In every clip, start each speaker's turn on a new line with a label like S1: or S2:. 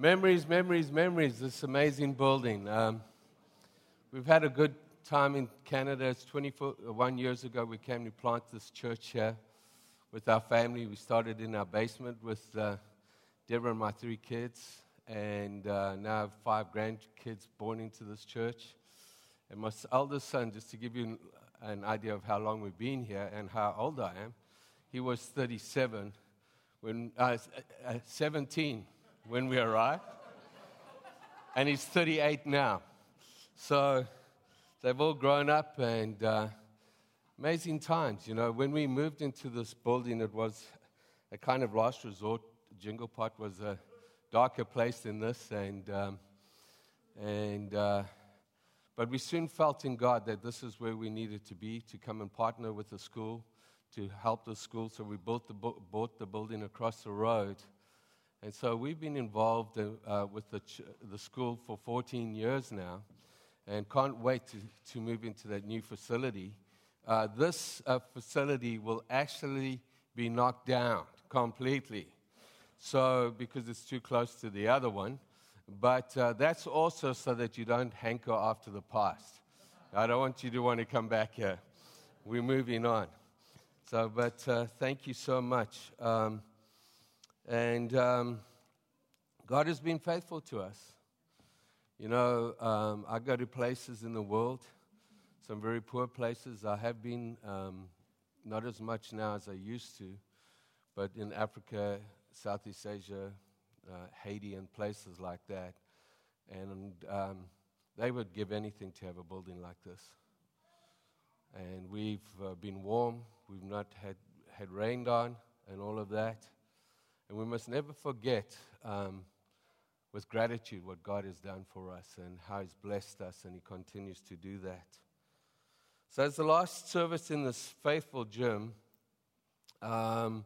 S1: Memories, memories, memories. This amazing building. Um, we've had a good time in Canada. It's 21 years ago we came to plant this church here with our family. We started in our basement with uh, Deborah and my three kids, and uh, now I have five grandkids born into this church. And my eldest son, just to give you an idea of how long we've been here and how old I am, he was 37 when uh, uh, 17 when we arrived, and he's 38 now. So they've all grown up, and uh, amazing times. You know, when we moved into this building, it was a kind of last resort. Jingle Pot was a darker place than this, and um, and uh, but we soon felt in God that this is where we needed to be to come and partner with the school to help the school. So we built the, bought the building across the road. And so we've been involved uh, with the, ch- the school for 14 years now and can't wait to, to move into that new facility. Uh, this uh, facility will actually be knocked down completely. So, because it's too close to the other one. But uh, that's also so that you don't hanker after the past. I don't want you to want to come back here. We're moving on. So, but uh, thank you so much. Um, and um, God has been faithful to us. You know, um, I go to places in the world, some very poor places. I have been, um, not as much now as I used to, but in Africa, Southeast Asia, uh, Haiti, and places like that. And um, they would give anything to have a building like this. And we've uh, been warm, we've not had, had rained on, and all of that. And we must never forget, um, with gratitude, what God has done for us and how He's blessed us, and He continues to do that. So, as the last service in this faithful gym, um,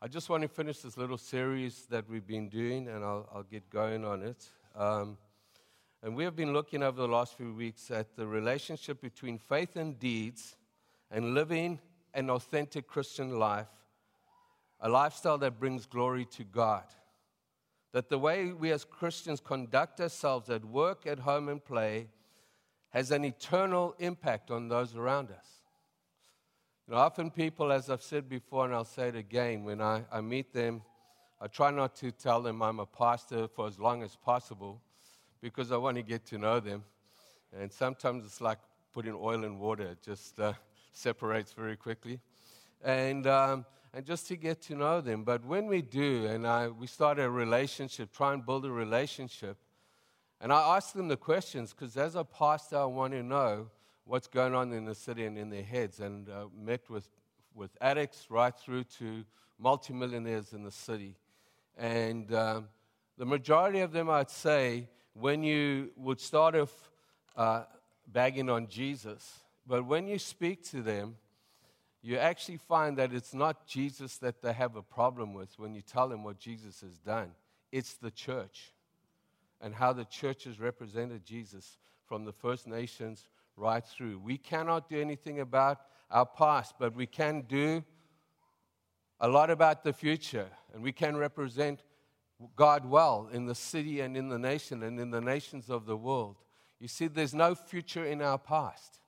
S1: I just want to finish this little series that we've been doing, and I'll, I'll get going on it. Um, and we have been looking over the last few weeks at the relationship between faith and deeds and living an authentic Christian life, a lifestyle that brings glory to God. That the way we as Christians conduct ourselves at work, at home, and play has an eternal impact on those around us. You know, often people, as I've said before, and I'll say it again, when I, I meet them, I try not to tell them I'm a pastor for as long as possible because I want to get to know them. And sometimes it's like putting oil in water, it just uh, separates very quickly. And, um, and just to get to know them. But when we do, and I, we start a relationship, try and build a relationship, and I ask them the questions because as a pastor, I want to know what's going on in the city and in their heads. And uh, met with, with addicts right through to multimillionaires in the city. And um, the majority of them, I'd say, when you would start off uh, bagging on Jesus, but when you speak to them, you actually find that it's not Jesus that they have a problem with when you tell them what Jesus has done. It's the church and how the church has represented Jesus from the First Nations right through. We cannot do anything about our past, but we can do a lot about the future, and we can represent God well in the city and in the nation and in the nations of the world. You see, there's no future in our past.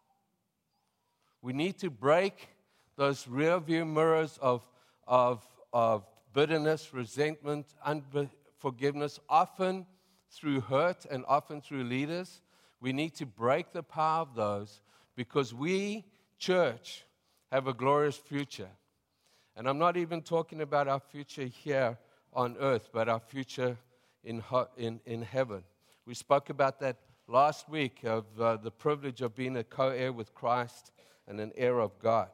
S1: We need to break those rear view mirrors of, of, of bitterness, resentment, unforgiveness, often through hurt and often through leaders. We need to break the power of those because we, church, have a glorious future. And I'm not even talking about our future here on earth, but our future in, in, in heaven. We spoke about that last week of uh, the privilege of being a co heir with Christ and an heir of God.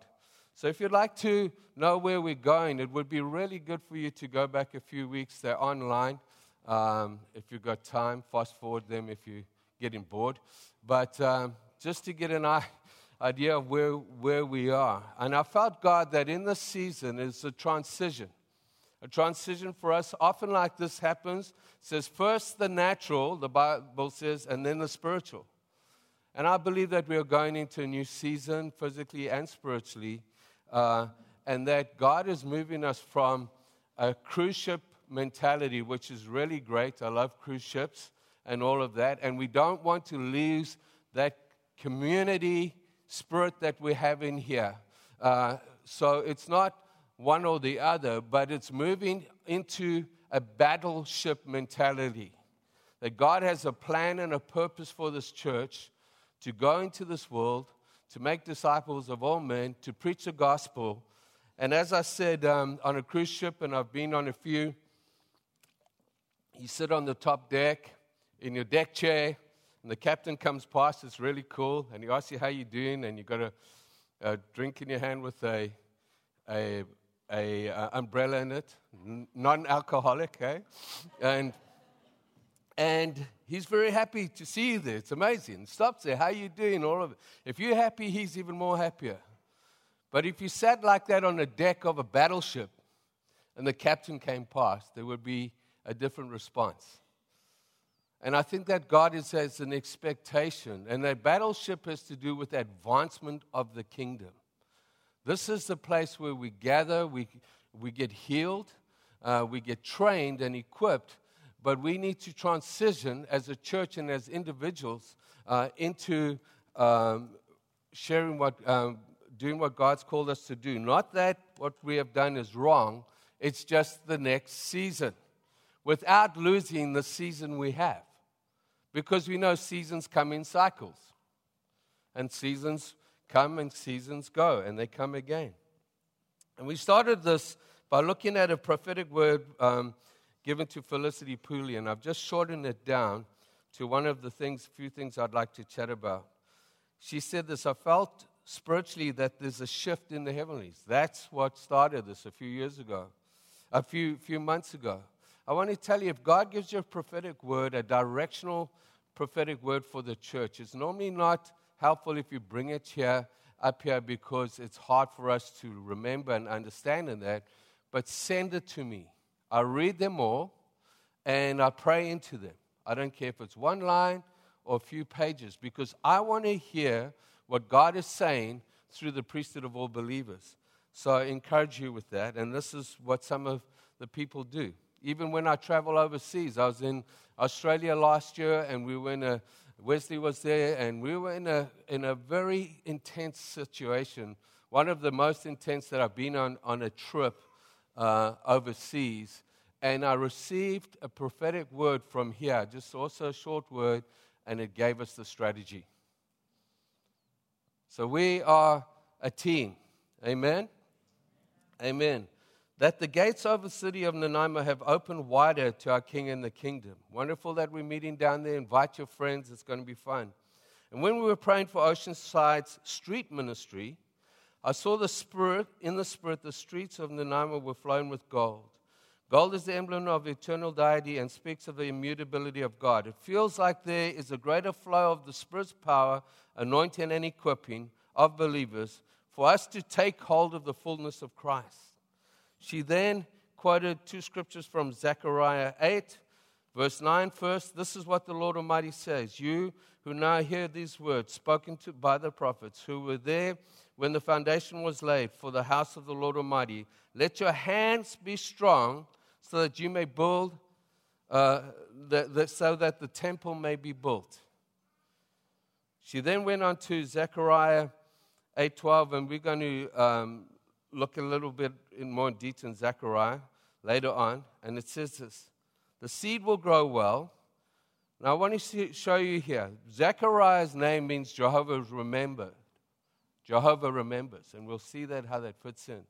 S1: So, if you'd like to know where we're going, it would be really good for you to go back a few weeks. They're online. Um, if you've got time, fast forward them if you're getting bored. But um, just to get an idea of where, where we are. And I felt, God, that in this season is a transition a transition for us. Often, like this happens, it says first the natural, the Bible says, and then the spiritual. And I believe that we are going into a new season, physically and spiritually, uh, and that God is moving us from a cruise ship mentality, which is really great. I love cruise ships and all of that. And we don't want to lose that community spirit that we have in here. Uh, so it's not one or the other, but it's moving into a battleship mentality. That God has a plan and a purpose for this church to go into this world, to make disciples of all men, to preach the gospel. And as I said, um, on a cruise ship, and I've been on a few, you sit on the top deck in your deck chair, and the captain comes past. It's really cool, and he asks you how you're doing, and you've got a, a drink in your hand with a, a, a uh, umbrella in it, non-alcoholic, eh? And and he's very happy to see you there. It's amazing. Stops there. How you doing? All of it. If you're happy, he's even more happier. But if you sat like that on the deck of a battleship and the captain came past, there would be a different response. And I think that God is as an expectation, and that battleship has to do with advancement of the kingdom. This is the place where we gather, we, we get healed, uh, we get trained and equipped, but we need to transition as a church and as individuals uh, into um, sharing what, um, doing what God's called us to do. Not that what we have done is wrong, it's just the next season without losing the season we have. Because we know seasons come in cycles. And seasons come and seasons go, and they come again. And we started this by looking at a prophetic word um, given to Felicity Pooley, and I've just shortened it down to one of the things, a few things I'd like to chat about. She said this I felt spiritually that there's a shift in the heavenlies. That's what started this a few years ago, a few, few months ago. I want to tell you if God gives you a prophetic word, a directional prophetic word for the church, it's normally not helpful if you bring it here up here because it's hard for us to remember and understand in that. But send it to me. I read them all and I pray into them. I don't care if it's one line or a few pages because I want to hear what God is saying through the priesthood of all believers. So I encourage you with that. And this is what some of the people do even when I travel overseas. I was in Australia last year, and we were in a, Wesley was there, and we were in a, in a very intense situation. One of the most intense that I've been on on a trip uh, overseas. And I received a prophetic word from here, just also a short word, and it gave us the strategy. So we are a team. Amen? Amen that the gates of the city of Nanaimo have opened wider to our King and the kingdom. Wonderful that we're meeting down there. Invite your friends, it's going to be fun. And when we were praying for Oceanside's street ministry, I saw the Spirit, in the Spirit, the streets of Nanaimo were flowing with gold. Gold is the emblem of eternal deity and speaks of the immutability of God. It feels like there is a greater flow of the Spirit's power, anointing, and equipping of believers for us to take hold of the fullness of Christ. She then quoted two scriptures from Zechariah 8, verse 9 first. This is what the Lord Almighty says You who now hear these words spoken to by the prophets, who were there when the foundation was laid for the house of the Lord Almighty, let your hands be strong so that you may build, uh, the, the, so that the temple may be built. She then went on to Zechariah 8:12, and we're going to um, look a little bit in more detail in Zechariah later on, and it says this The seed will grow well. Now, I want to show you here. Zechariah's name means Jehovah remembered. Jehovah remembers, and we'll see that how that fits in.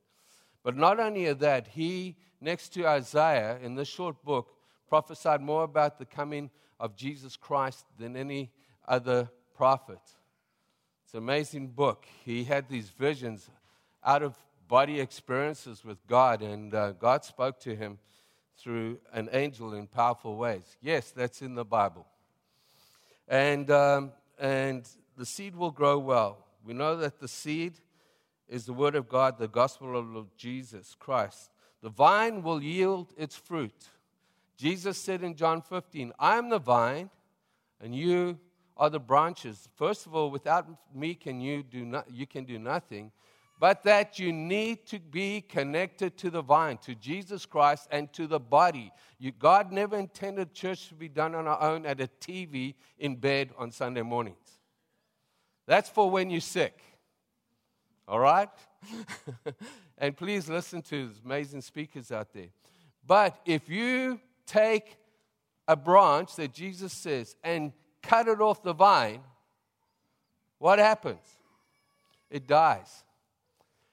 S1: But not only that, he, next to Isaiah in this short book, prophesied more about the coming of Jesus Christ than any other prophet. It's an amazing book. He had these visions out of body experiences with God, and uh, God spoke to him through an angel in powerful ways. Yes, that's in the Bible. And, um, and the seed will grow well. We know that the seed is the Word of God, the gospel of Jesus Christ. The vine will yield its fruit. Jesus said in John 15, I am the vine, and you are the branches. First of all, without me can you do not, you can do nothing. But that you need to be connected to the vine, to Jesus Christ, and to the body. You, God never intended church to be done on our own at a TV in bed on Sunday mornings. That's for when you're sick. All right? and please listen to these amazing speakers out there. But if you take a branch that Jesus says and cut it off the vine, what happens? It dies.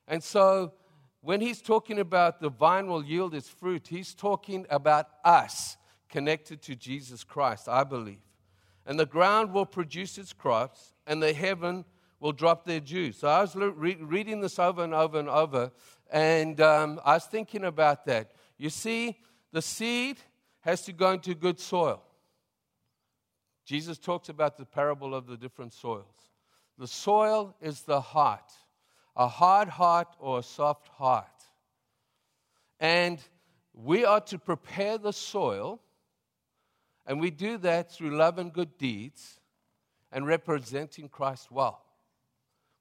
S1: And so, when he's talking about the vine will yield its fruit, he's talking about us connected to Jesus Christ, I believe. And the ground will produce its crops, and the heaven will drop their dew. So I was re- reading this over and over and over, and um, I was thinking about that. You see, the seed has to go into good soil. Jesus talks about the parable of the different soils. The soil is the heart a hard heart or a soft heart. And we are to prepare the soil, and we do that through love and good deeds and representing Christ well.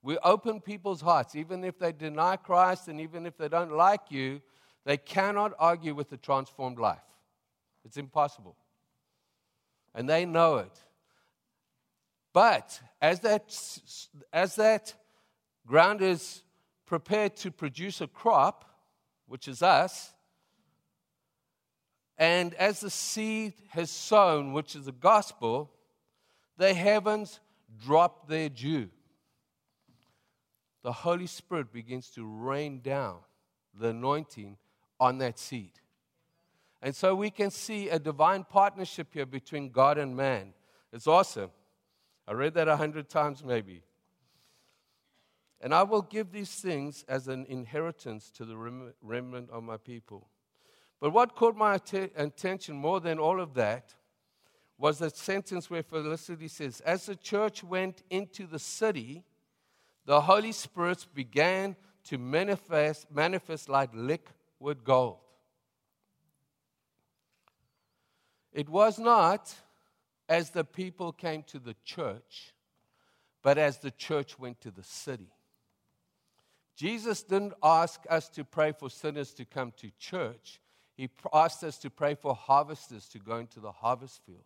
S1: We open people's hearts, even if they deny Christ and even if they don't like you, they cannot argue with a transformed life. It's impossible. And they know it. But as that, as that ground is prepared to produce a crop, which is us, and as the seed has sown, which is the gospel, the heavens drop their dew. The Holy Spirit begins to rain down the anointing on that seed. And so we can see a divine partnership here between God and man. It's awesome. I read that a hundred times maybe. And I will give these things as an inheritance to the remnant of my people. But what caught my attention more than all of that was that sentence where Felicity says, As the church went into the city, the Holy Spirit began to manifest, manifest like liquid gold. It was not as the people came to the church, but as the church went to the city. Jesus didn't ask us to pray for sinners to come to church. He asked us to pray for harvesters to go into the harvest field.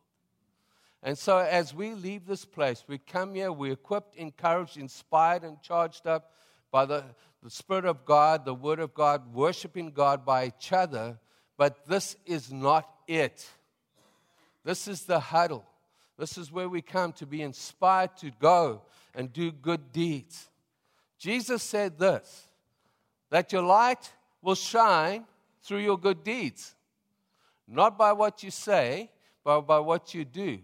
S1: And so, as we leave this place, we come here, we're equipped, encouraged, inspired, and charged up by the, the Spirit of God, the Word of God, worshiping God by each other. But this is not it. This is the huddle. This is where we come to be inspired to go and do good deeds. Jesus said this that your light will shine through your good deeds, not by what you say, but by what you do.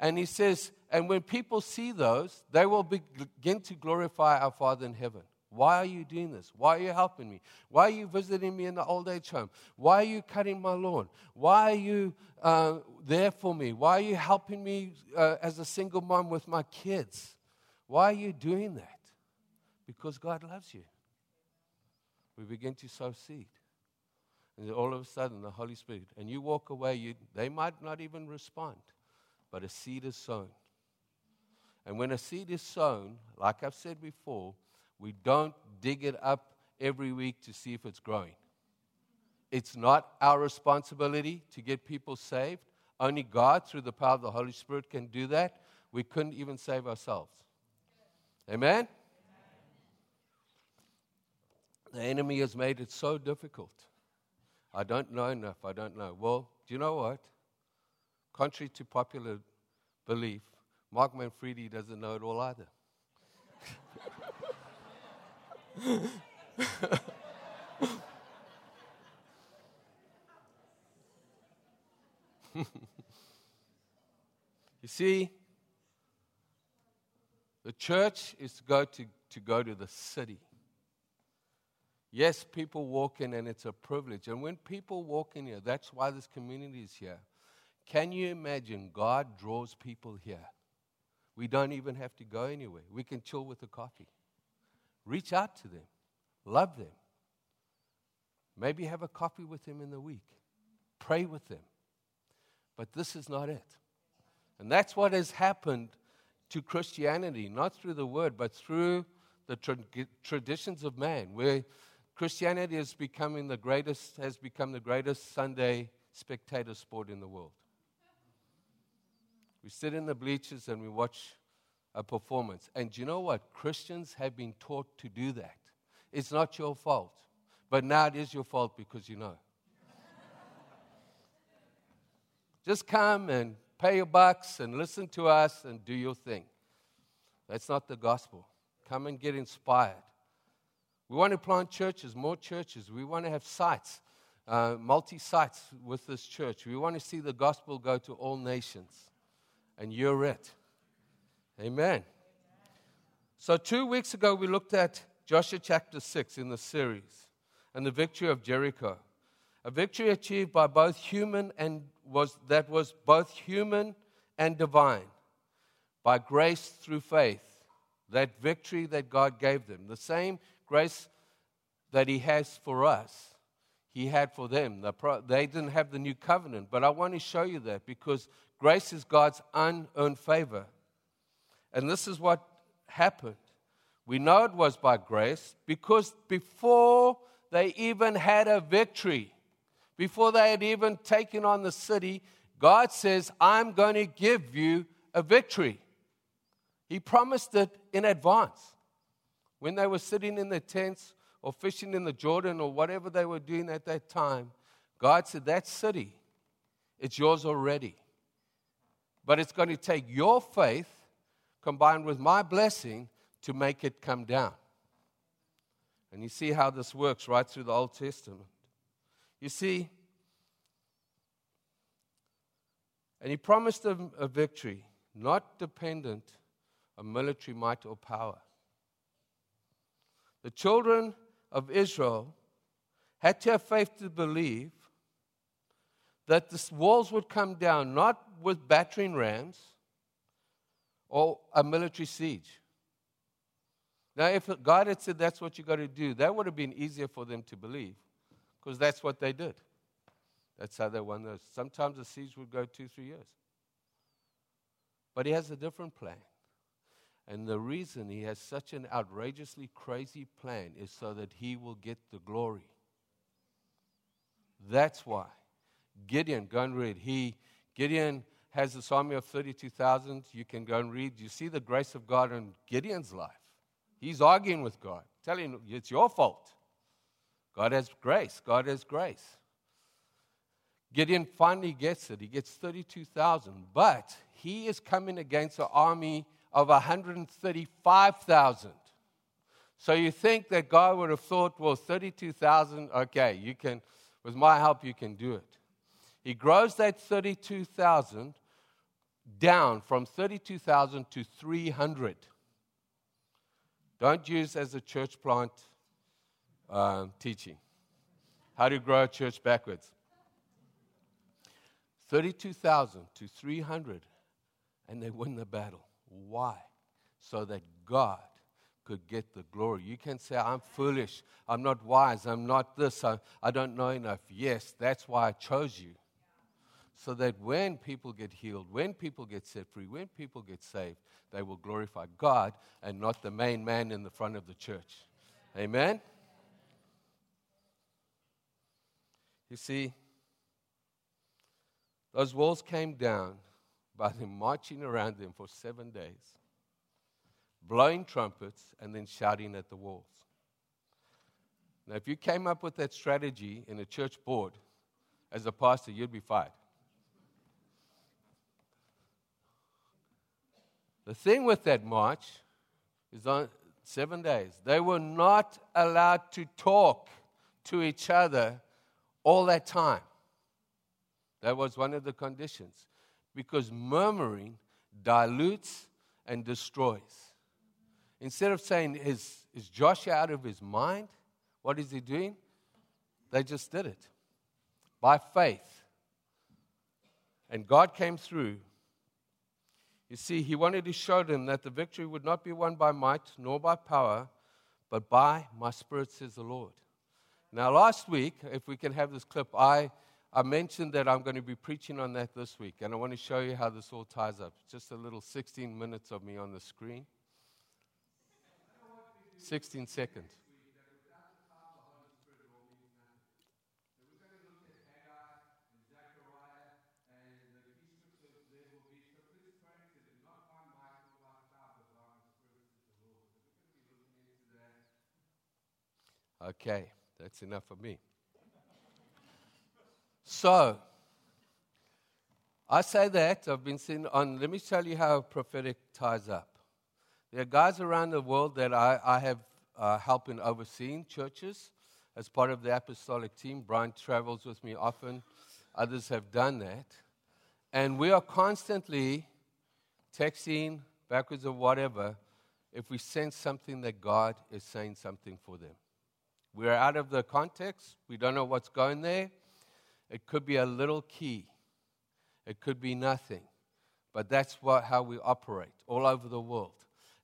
S1: And he says, and when people see those, they will begin to glorify our Father in heaven. Why are you doing this? Why are you helping me? Why are you visiting me in the old age home? Why are you cutting my lawn? Why are you uh, there for me? Why are you helping me uh, as a single mom with my kids? Why are you doing that? Because God loves you. We begin to sow seed. And all of a sudden, the Holy Spirit, and you walk away, you, they might not even respond, but a seed is sown. And when a seed is sown, like I've said before, we don't dig it up every week to see if it's growing. It's not our responsibility to get people saved. Only God, through the power of the Holy Spirit, can do that. We couldn't even save ourselves. Amen? The enemy has made it so difficult. I don't know enough. I don't know. Well, do you know what? Contrary to popular belief, Mark Manfredi doesn't know it all either. you see, the church is to go to, to go to the city. Yes, people walk in and it's a privilege. And when people walk in here, that's why this community is here. Can you imagine God draws people here? We don't even have to go anywhere. We can chill with a coffee. Reach out to them, love them. Maybe have a coffee with them in the week, pray with them. But this is not it. And that's what has happened to Christianity, not through the word, but through the tra- traditions of man, where Christianity is becoming the greatest, has become the greatest Sunday spectator sport in the world. We sit in the bleachers and we watch a performance. And you know what? Christians have been taught to do that. It's not your fault. But now it is your fault because you know. Just come and pay your bucks and listen to us and do your thing. That's not the gospel. Come and get inspired. We want to plant churches, more churches. We want to have sites, uh, multi sites with this church. We want to see the gospel go to all nations and you're it. Amen. So, two weeks ago, we looked at Joshua chapter 6 in the series and the victory of Jericho. A victory achieved by both human and was that was both human and divine by grace through faith. That victory that God gave them, the same grace that He has for us, He had for them. They didn't have the new covenant, but I want to show you that because Grace is God's unearned favor. And this is what happened. We know it was by grace because before they even had a victory, before they had even taken on the city, God says, I'm going to give you a victory. He promised it in advance. When they were sitting in their tents or fishing in the Jordan or whatever they were doing at that time, God said, That city, it's yours already. But it's going to take your faith combined with my blessing to make it come down. And you see how this works right through the Old Testament. You see, and he promised them a victory, not dependent on military might or power. The children of Israel had to have faith to believe that the walls would come down not with battering rams or a military siege. Now, if God had said that's what you got to do, that would have been easier for them to believe because that's what they did. That's how they won those. Sometimes the siege would go two, three years. But he has a different plan. And the reason he has such an outrageously crazy plan is so that he will get the glory. That's why. Gideon, go and read. He, Gideon has this army of 32,000. You can go and read. You see the grace of God in Gideon's life. He's arguing with God, telling him, it's your fault. God has grace. God has grace. Gideon finally gets it. He gets 32,000. But he is coming against an army of 135,000. So you think that God would have thought, well, 32,000, okay, you can, with my help, you can do it. He grows that 32,000 down from 32,000 to 300. Don't use as a church plant um, teaching. How to grow a church backwards. 32,000 to 300, and they win the battle. Why? So that God could get the glory. You can say, I'm foolish, I'm not wise, I'm not this, I, I don't know enough. Yes, that's why I chose you so that when people get healed, when people get set free, when people get saved, they will glorify God and not the main man in the front of the church. Amen? You see, those walls came down by them marching around them for seven days, blowing trumpets, and then shouting at the walls. Now, if you came up with that strategy in a church board as a pastor, you'd be fired. The thing with that march is on seven days, they were not allowed to talk to each other all that time. That was one of the conditions. Because murmuring dilutes and destroys. Instead of saying, is, is Joshua out of his mind? What is he doing? They just did it by faith. And God came through you see, he wanted to show them that the victory would not be won by might nor by power, but by my spirit, says the Lord. Now, last week, if we can have this clip, I, I mentioned that I'm going to be preaching on that this week, and I want to show you how this all ties up. Just a little 16 minutes of me on the screen. 16 seconds. Okay, that's enough for me. So, I say that, I've been seeing on, let me tell you how prophetic ties up. There are guys around the world that I, I have uh, helped in overseeing churches as part of the apostolic team. Brian travels with me often, others have done that. And we are constantly texting backwards or whatever if we sense something that God is saying something for them. We're out of the context. We don't know what's going there. It could be a little key, it could be nothing. But that's what, how we operate all over the world.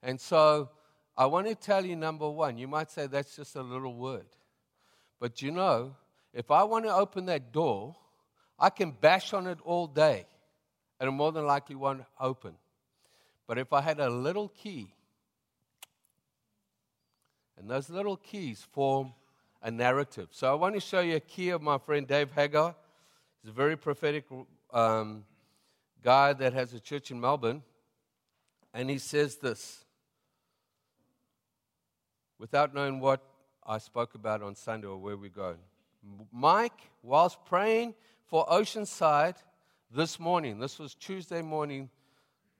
S1: And so I want to tell you number one, you might say that's just a little word. But you know, if I want to open that door, I can bash on it all day, and it more than likely won't open. But if I had a little key, and those little keys form a narrative. So I want to show you a key of my friend Dave Hagar. He's a very prophetic um, guy that has a church in Melbourne. And he says this without knowing what I spoke about on Sunday or where we're going. Mike, whilst praying for Oceanside this morning, this was Tuesday morning,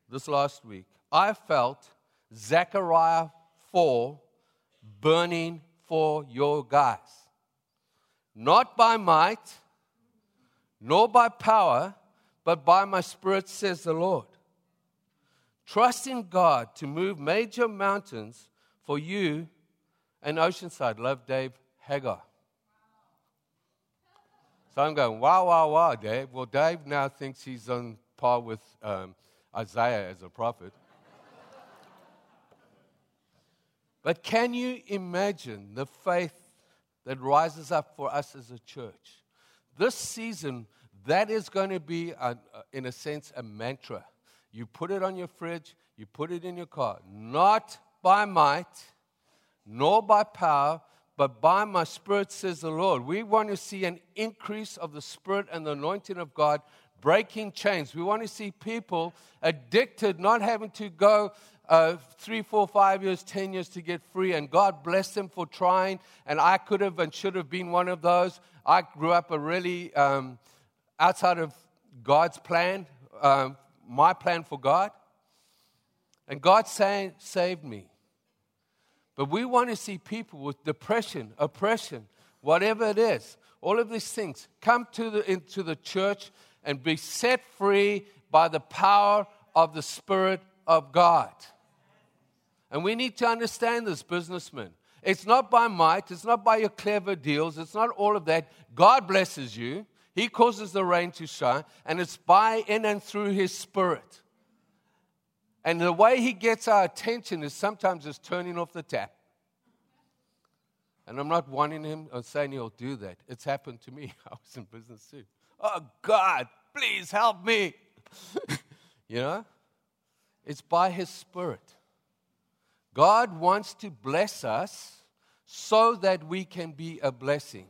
S1: this last week, I felt Zechariah 4 burning for your guys. Not by might, nor by power, but by my spirit, says the Lord. Trust in God to move major mountains for you and Oceanside. Love Dave Hagar. So I'm going, wow, wow, wow, Dave. Well, Dave now thinks he's on par with um, Isaiah as a prophet. But can you imagine the faith that rises up for us as a church? This season, that is going to be, a, in a sense, a mantra. You put it on your fridge, you put it in your car. Not by might, nor by power, but by my spirit, says the Lord. We want to see an increase of the spirit and the anointing of God breaking chains. We want to see people addicted, not having to go uh, three, four, five years, ten years to get free. And God bless them for trying. And I could have and should have been one of those. I grew up a really um, outside of God's plan, um, my plan for God. And God saved me. But we want to see people with depression, oppression, whatever it is, all of these things come to the, into the church and be set free by the power of the Spirit of God. And we need to understand this, businessmen. It's not by might, it's not by your clever deals, it's not all of that. God blesses you, He causes the rain to shine, and it's by, in, and through His Spirit. And the way He gets our attention is sometimes just turning off the tap. And I'm not wanting Him or saying He'll do that. It's happened to me. I was in business too. Oh, God, please help me. you know? It's by His Spirit. God wants to bless us so that we can be a blessing.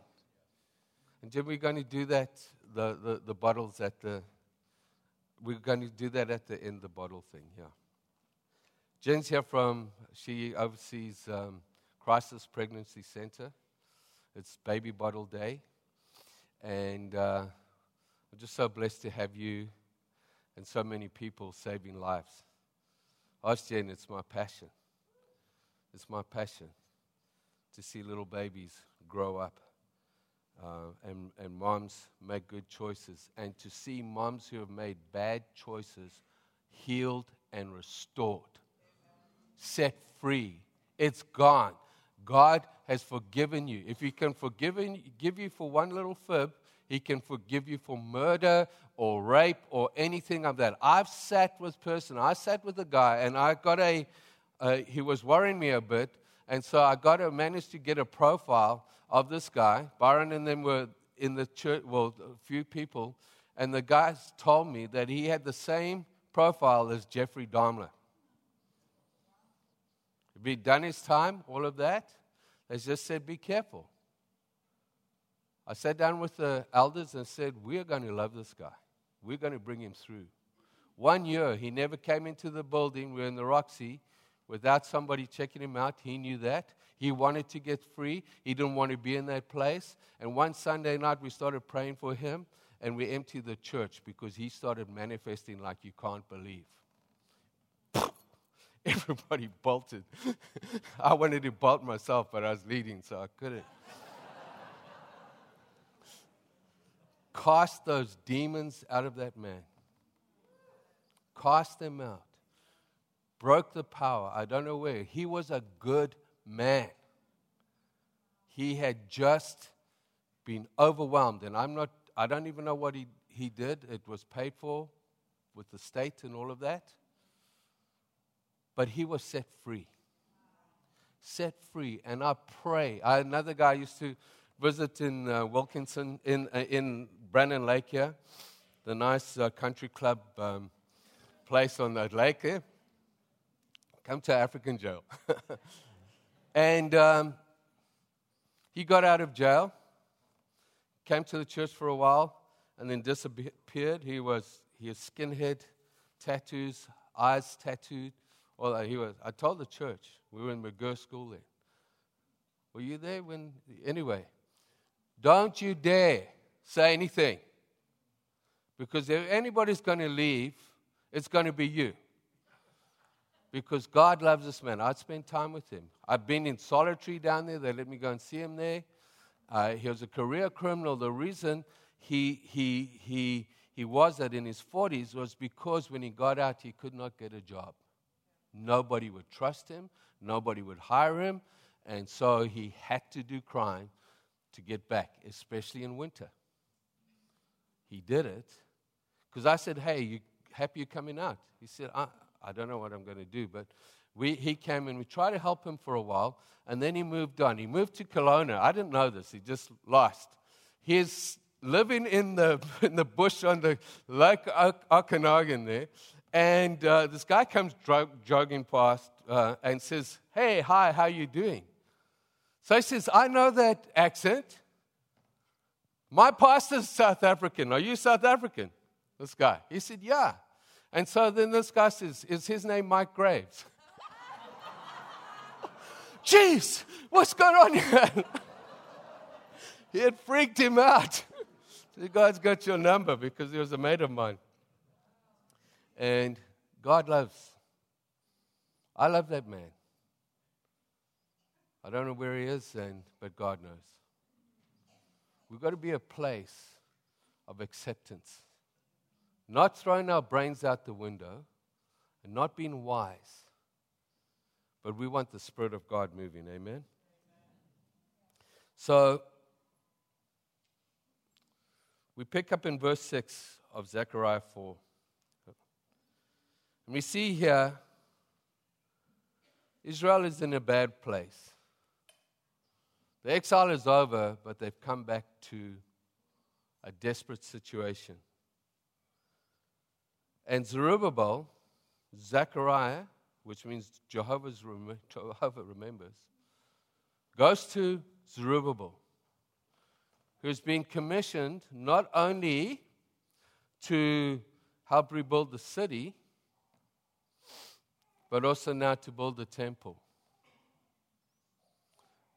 S1: And Jim, we're going to do that, the, the, the bottles at the, we're going to do that at the end, the bottle thing, yeah. Jen's here from, she oversees um, Crisis Pregnancy Center. It's Baby Bottle Day. And uh, I'm just so blessed to have you and so many people saving lives. Ask Jen, it's my passion. It's my passion to see little babies grow up uh, and, and moms make good choices, and to see moms who have made bad choices healed and restored, set free. It's gone. God has forgiven you. If He can forgive you for one little fib, He can forgive you for murder or rape or anything of that. I've sat with person. I sat with a guy, and I got a. Uh, he was worrying me a bit, and so I got to manage to get a profile of this guy. Byron and them were in the church, well, a few people, and the guys told me that he had the same profile as Jeffrey Dahmer. Be done his time, all of that. They just said, be careful. I sat down with the elders and said, We're going to love this guy. We're going to bring him through. One year, he never came into the building. We are in the Roxy without somebody checking him out. He knew that. He wanted to get free. He didn't want to be in that place. And one Sunday night, we started praying for him, and we emptied the church because he started manifesting like you can't believe. Everybody bolted. I wanted to bolt myself, but I was leading, so I couldn't. Cast those demons out of that man. Cast them out. Broke the power. I don't know where. He was a good man. He had just been overwhelmed. And I'm not, I don't even know what he, he did. It was paid for with the state and all of that. But he was set free. Set free. And I pray. I, another guy used to visit in uh, Wilkinson, in, uh, in Brannen Lake here, the nice uh, country club um, place on that lake there. Come to African jail. and um, he got out of jail, came to the church for a while, and then disappeared. He was he had skinhead tattoos, eyes tattooed. Well, he was. I told the church we were in McGirr School then. Were you there when? Anyway, don't you dare say anything, because if anybody's going to leave, it's going to be you because God loves this man. I'd spend time with him. I've been in solitary down there. They let me go and see him there. Uh, he was a career criminal. The reason he, he, he, he was that in his 40s was because when he got out, he could not get a job. Nobody would trust him, nobody would hire him, and so he had to do crime to get back, especially in winter. He did it because I said, Hey, you happy you're coming out? He said, I, I don't know what I'm going to do. But we, he came and we tried to help him for a while, and then he moved on. He moved to Kelowna. I didn't know this, he just lost. He's living in the, in the bush on the Lake Okanagan there, and uh, this guy comes jogging past uh, and says, Hey, hi, how you doing? So he says, I know that accent. My pastor's South African. Are you South African? This guy. He said, Yeah. And so then this guy says, Is his name Mike Graves? Jeez, what's going on here? he had freaked him out. The guy's got your number because he was a mate of mine. And God loves. I love that man. I don't know where he is, and, but God knows. We've got to be a place of acceptance. Not throwing our brains out the window and not being wise, but we want the Spirit of God moving. Amen? So, we pick up in verse 6 of Zechariah 4. And we see here Israel is in a bad place. The exile is over, but they've come back to a desperate situation. And Zerubbabel, Zechariah, which means Jehovah's rem- Jehovah remembers, goes to Zerubbabel, who's been commissioned not only to help rebuild the city, but also now to build the temple.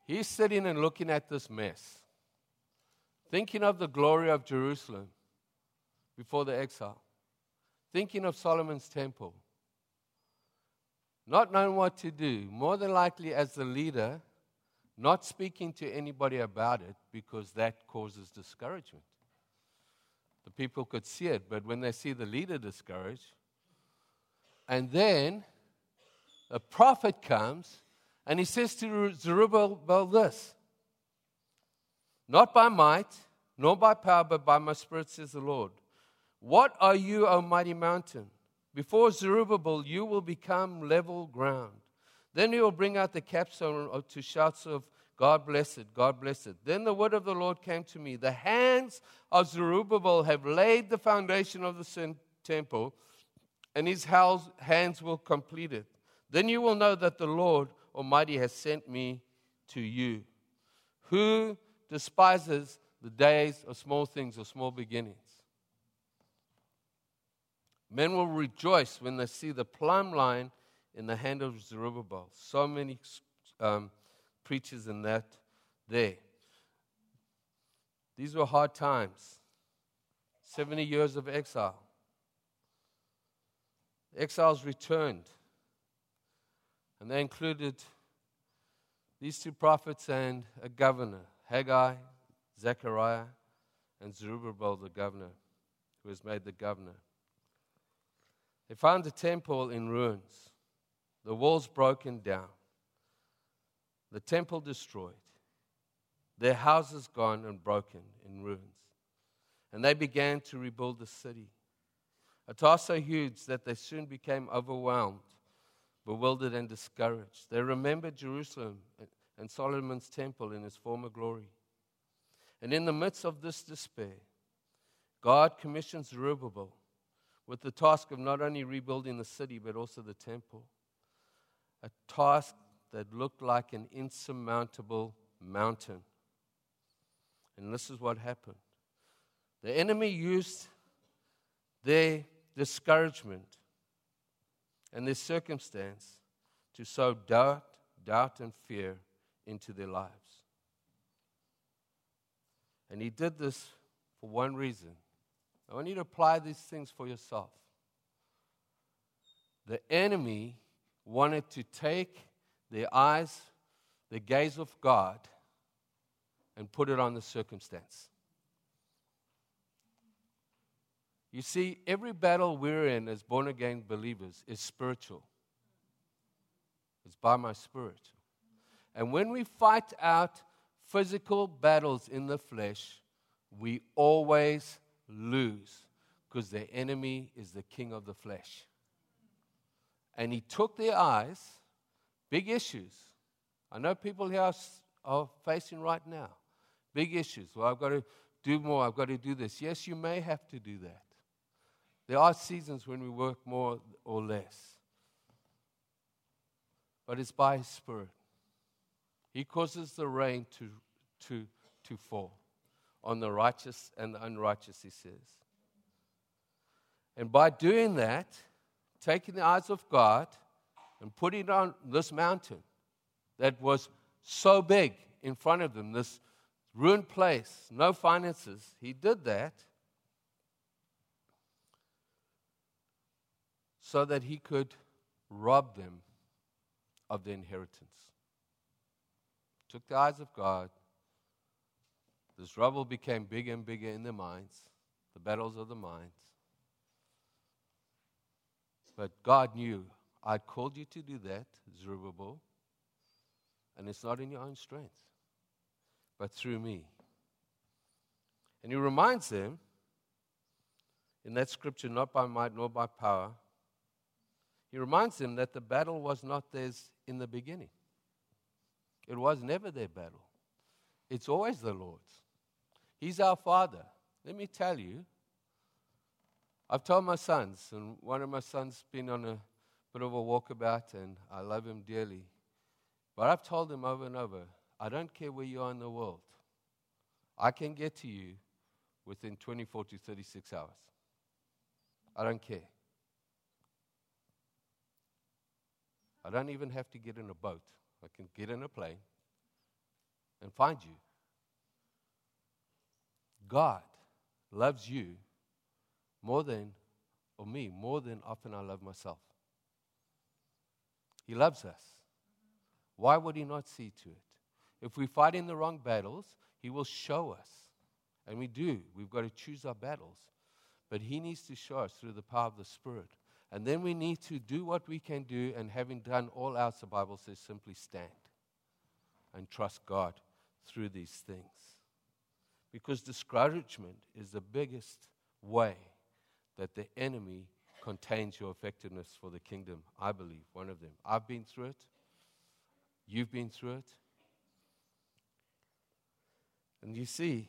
S1: He's sitting and looking at this mess, thinking of the glory of Jerusalem before the exile thinking of Solomon's temple, not knowing what to do, more than likely as the leader, not speaking to anybody about it because that causes discouragement. The people could see it, but when they see the leader discouraged, and then a prophet comes and he says to Zerubbabel this Not by might, nor by power, but by my spirit, says the Lord. What are you, O mighty mountain? Before Zerubbabel, you will become level ground. Then he will bring out the capstone uh, to shouts of God bless it, God bless it. Then the word of the Lord came to me. The hands of Zerubbabel have laid the foundation of the temple, and his hands will complete it. Then you will know that the Lord Almighty has sent me to you. Who despises the days of small things or small beginnings? Men will rejoice when they see the plumb line in the hand of Zerubbabel. So many um, preachers in that there. These were hard times 70 years of exile. Exiles returned, and they included these two prophets and a governor Haggai, Zechariah, and Zerubbabel, the governor, who was made the governor. They found the temple in ruins, the walls broken down, the temple destroyed, their houses gone and broken in ruins. And they began to rebuild the city. A task so huge that they soon became overwhelmed, bewildered, and discouraged. They remembered Jerusalem and Solomon's temple in its former glory. And in the midst of this despair, God commissions Zerubbabel with the task of not only rebuilding the city, but also the temple. A task that looked like an insurmountable mountain. And this is what happened the enemy used their discouragement and their circumstance to sow doubt, doubt and fear into their lives. And he did this for one reason I want you to apply these things for yourself. The enemy wanted to take the eyes, the gaze of God, and put it on the circumstance. You see, every battle we're in as born again believers is spiritual. It's by my spirit. And when we fight out physical battles in the flesh, we always lose because the enemy is the king of the flesh. And he took their eyes, big issues. I know people here are facing right now big issues. Well, I've got to do more, I've got to do this. Yes, you may have to do that. There are seasons when we work more or less, but it's by His Spirit. He causes the rain to, to, to fall on the righteous and the unrighteous, he says. And by doing that, taking the eyes of God and putting it on this mountain that was so big in front of them, this ruined place, no finances, he did that so that he could rob them of the inheritance. Took the eyes of God this rubble became bigger and bigger in their minds, the battles of the minds. But God knew, I called you to do that, Zerubbabel, and it's not in your own strength, but through me. And he reminds them in that scripture, not by might nor by power, he reminds them that the battle was not theirs in the beginning. It was never their battle, it's always the Lord's. He's our Father. Let me tell you, I've told my sons, and one of my sons has been on a bit of a walkabout, and I love him dearly. But I've told him over and over, I don't care where you are in the world. I can get to you within 24 to 36 hours. I don't care. I don't even have to get in a boat. I can get in a plane and find you. God loves you more than, or me, more than often I love myself. He loves us. Why would He not see to it? If we fight in the wrong battles, He will show us. And we do. We've got to choose our battles. But He needs to show us through the power of the Spirit. And then we need to do what we can do, and having done all else, the Bible says, simply stand and trust God through these things. Because discouragement is the biggest way that the enemy contains your effectiveness for the kingdom. I believe one of them. I've been through it. You've been through it. And you see,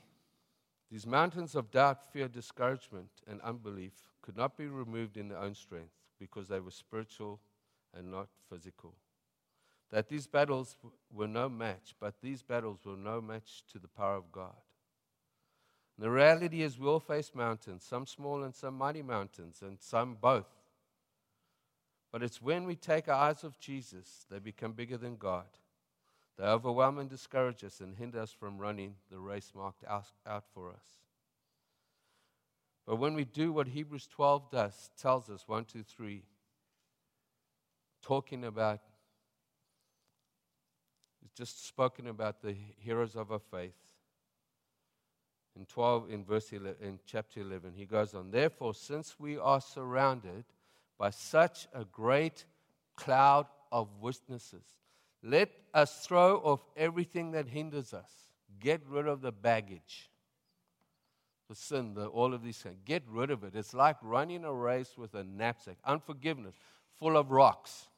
S1: these mountains of doubt, fear, discouragement, and unbelief could not be removed in their own strength because they were spiritual and not physical. that these battles were no match, but these battles were no match to the power of God. The reality is, we all face mountains, some small and some mighty mountains, and some both. But it's when we take our eyes off Jesus, they become bigger than God. They overwhelm and discourage us and hinder us from running the race marked out, out for us. But when we do what Hebrews 12 does, tells us 1, 2, 3, talking about, it's just spoken about the heroes of our faith. In 12, in verse 11, in chapter 11, he goes on, Therefore, since we are surrounded by such a great cloud of witnesses, let us throw off everything that hinders us. Get rid of the baggage, the sin, the, all of these things. Get rid of it. It's like running a race with a knapsack, unforgiveness, full of rocks.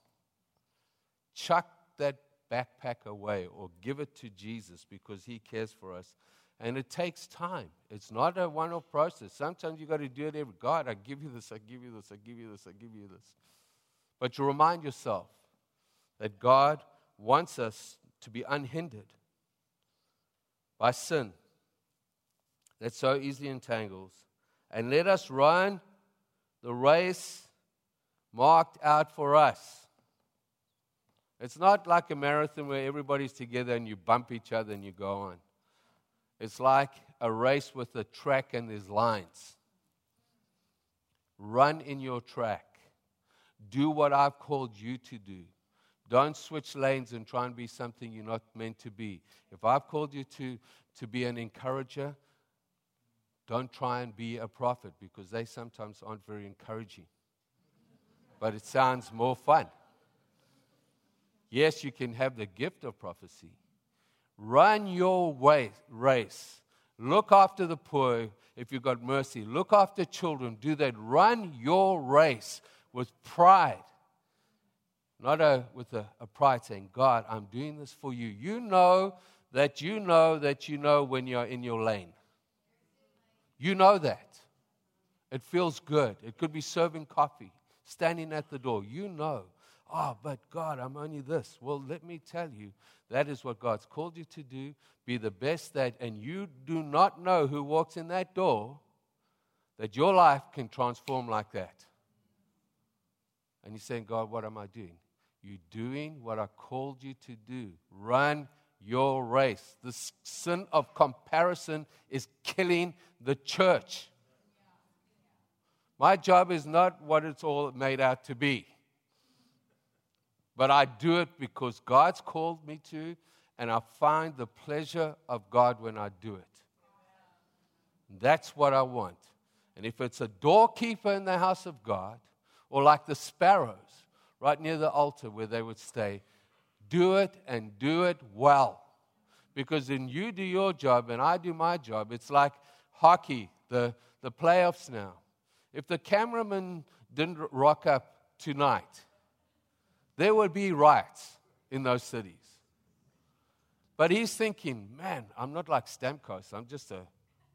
S1: Chuck that backpack away or give it to Jesus because he cares for us. And it takes time. It's not a one off process. Sometimes you've got to do it every God, I give you this, I give you this, I give you this, I give you this. But you remind yourself that God wants us to be unhindered by sin that so easily entangles. And let us run the race marked out for us. It's not like a marathon where everybody's together and you bump each other and you go on. It's like a race with a track and there's lines. Run in your track. Do what I've called you to do. Don't switch lanes and try and be something you're not meant to be. If I've called you to, to be an encourager, don't try and be a prophet because they sometimes aren't very encouraging. But it sounds more fun. Yes, you can have the gift of prophecy. Run your way, race. Look after the poor if you've got mercy. Look after children. Do that. Run your race with pride not a, with a, a pride saying, God, I'm doing this for you. You know that you know that you know when you're in your lane. You know that. It feels good. It could be serving coffee, standing at the door. You know. Oh, but God, I'm only this. Well, let me tell you, that is what God's called you to do. Be the best that, and you do not know who walks in that door, that your life can transform like that. And you're saying, God, what am I doing? You're doing what I called you to do. Run your race. The sin of comparison is killing the church. My job is not what it's all made out to be. But I do it because God's called me to, and I find the pleasure of God when I do it. That's what I want. And if it's a doorkeeper in the house of God, or like the sparrows, right near the altar where they would stay. Do it and do it well. Because then you do your job and I do my job. It's like hockey, the, the playoffs now. If the cameraman didn't rock up tonight, there would be riots in those cities. But he's thinking, man, I'm not like Stamkos. I'm just a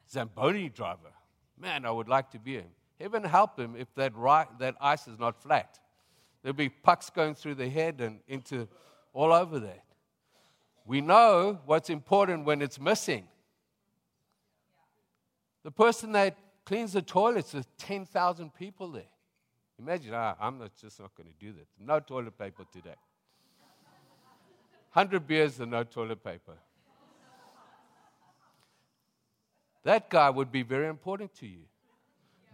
S1: Zamboni driver. Man, I would like to be him. Heaven help him if that, that ice is not flat. There'll be pucks going through the head and into all over that. We know what's important when it's missing. The person that cleans the toilets, there's 10,000 people there. Imagine, ah, I'm not, just not going to do that. No toilet paper today. 100 beers and no toilet paper. That guy would be very important to you.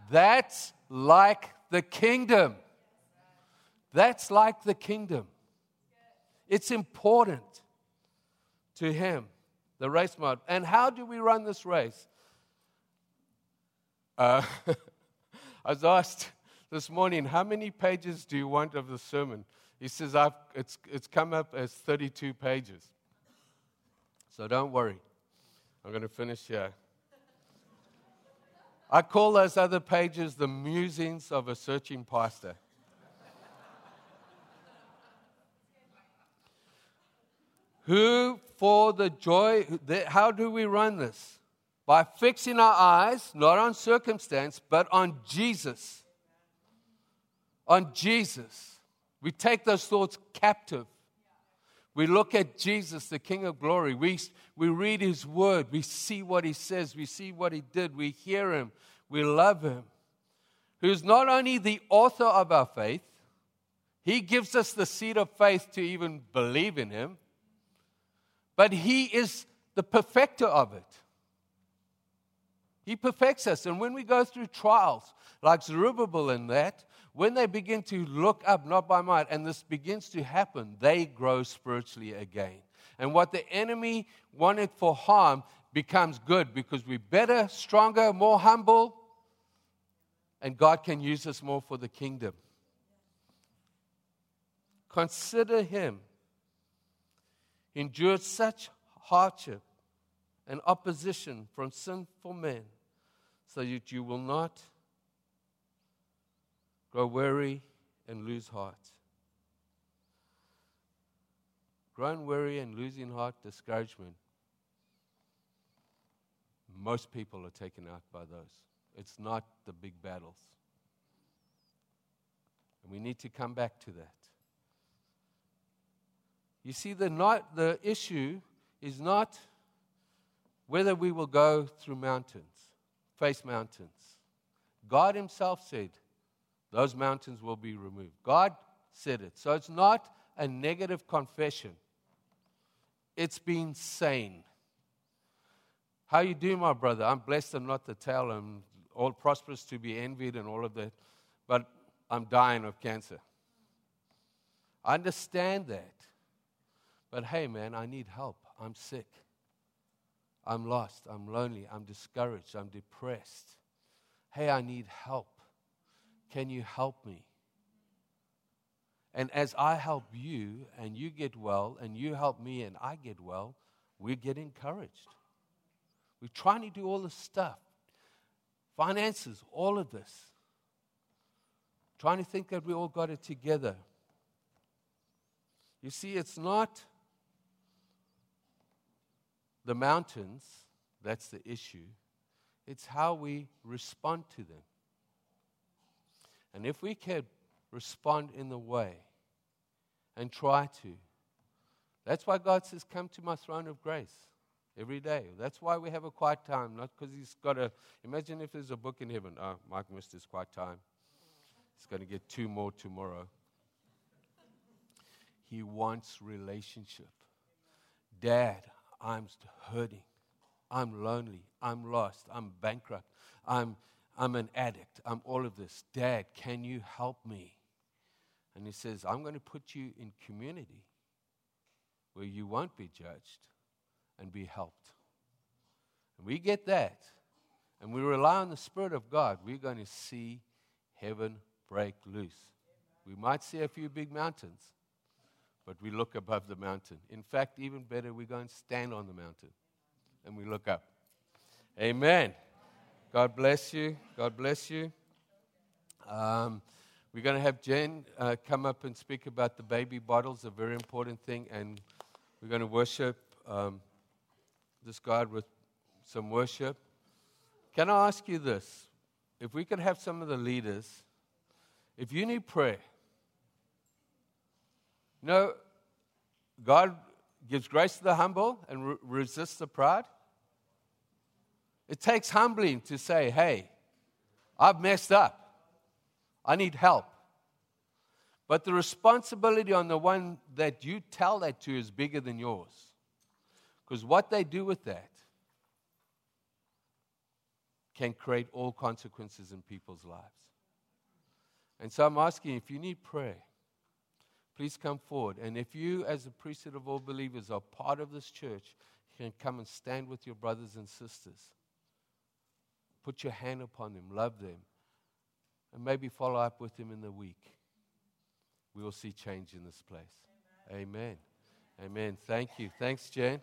S1: That's like the kingdom. That's like the kingdom. It's important to him, the race mode. And how do we run this race? Uh, I was asked this morning, how many pages do you want of the sermon? He says, I've, it's, it's come up as 32 pages. So don't worry. I'm going to finish here. I call those other pages the musings of a searching pastor. Who, for the joy, how do we run this? By fixing our eyes not on circumstance, but on Jesus. On Jesus. We take those thoughts captive. We look at Jesus, the King of glory. We, we read his word. We see what he says. We see what he did. We hear him. We love him. Who's not only the author of our faith, he gives us the seed of faith to even believe in him, but he is the perfecter of it. He perfects us. And when we go through trials, like Zerubbabel and that, when they begin to look up, not by might, and this begins to happen, they grow spiritually again. And what the enemy wanted for harm becomes good because we're better, stronger, more humble, and God can use us more for the kingdom. Consider him endured such hardship and opposition from sinful men so that you will not grow weary and lose heart. Growing weary and losing heart, discouragement. Most people are taken out by those. It's not the big battles. And we need to come back to that. You see, the, not, the issue is not whether we will go through mountains, face mountains. God Himself said, those mountains will be removed. God said it. So it's not a negative confession. It's being sane. How you doing, my brother? I'm blessed and not to tell. I'm all prosperous to be envied and all of that. But I'm dying of cancer. I understand that. But hey, man, I need help. I'm sick. I'm lost. I'm lonely. I'm discouraged. I'm depressed. Hey, I need help. Can you help me? And as I help you and you get well, and you help me and I get well, we get encouraged. We're trying to do all this stuff finances, all of this. Trying to think that we all got it together. You see, it's not the mountains that's the issue, it's how we respond to them. And if we can respond in the way and try to, that's why God says, Come to my throne of grace every day. That's why we have a quiet time, not because He's got a. Imagine if there's a book in heaven. Oh, Mike missed his quiet time. He's going to get two more tomorrow. He wants relationship. Dad, I'm hurting. I'm lonely. I'm lost. I'm bankrupt. I'm I'm an addict. I'm all of this. Dad, can you help me? And he says, I'm going to put you in community where you won't be judged and be helped. And we get that, and we rely on the Spirit of God, we're going to see heaven break loose. We might see a few big mountains, but we look above the mountain. In fact, even better, we go and stand on the mountain and we look up. Amen. God bless you. God bless you. Um, we're going to have Jen uh, come up and speak about the baby bottles, a very important thing, and we're going to worship um, this God with some worship. Can I ask you this? If we could have some of the leaders, if you need prayer, you know, God gives grace to the humble and re- resists the proud. It takes humbling to say, hey, I've messed up. I need help. But the responsibility on the one that you tell that to is bigger than yours. Because what they do with that can create all consequences in people's lives. And so I'm asking if you need prayer, please come forward. And if you, as a priesthood of all believers, are part of this church, you can come and stand with your brothers and sisters. Put your hand upon them, love them, and maybe follow up with them in the week. We will see change in this place. Amen. Amen. Amen. Thank you. Thanks, Jen.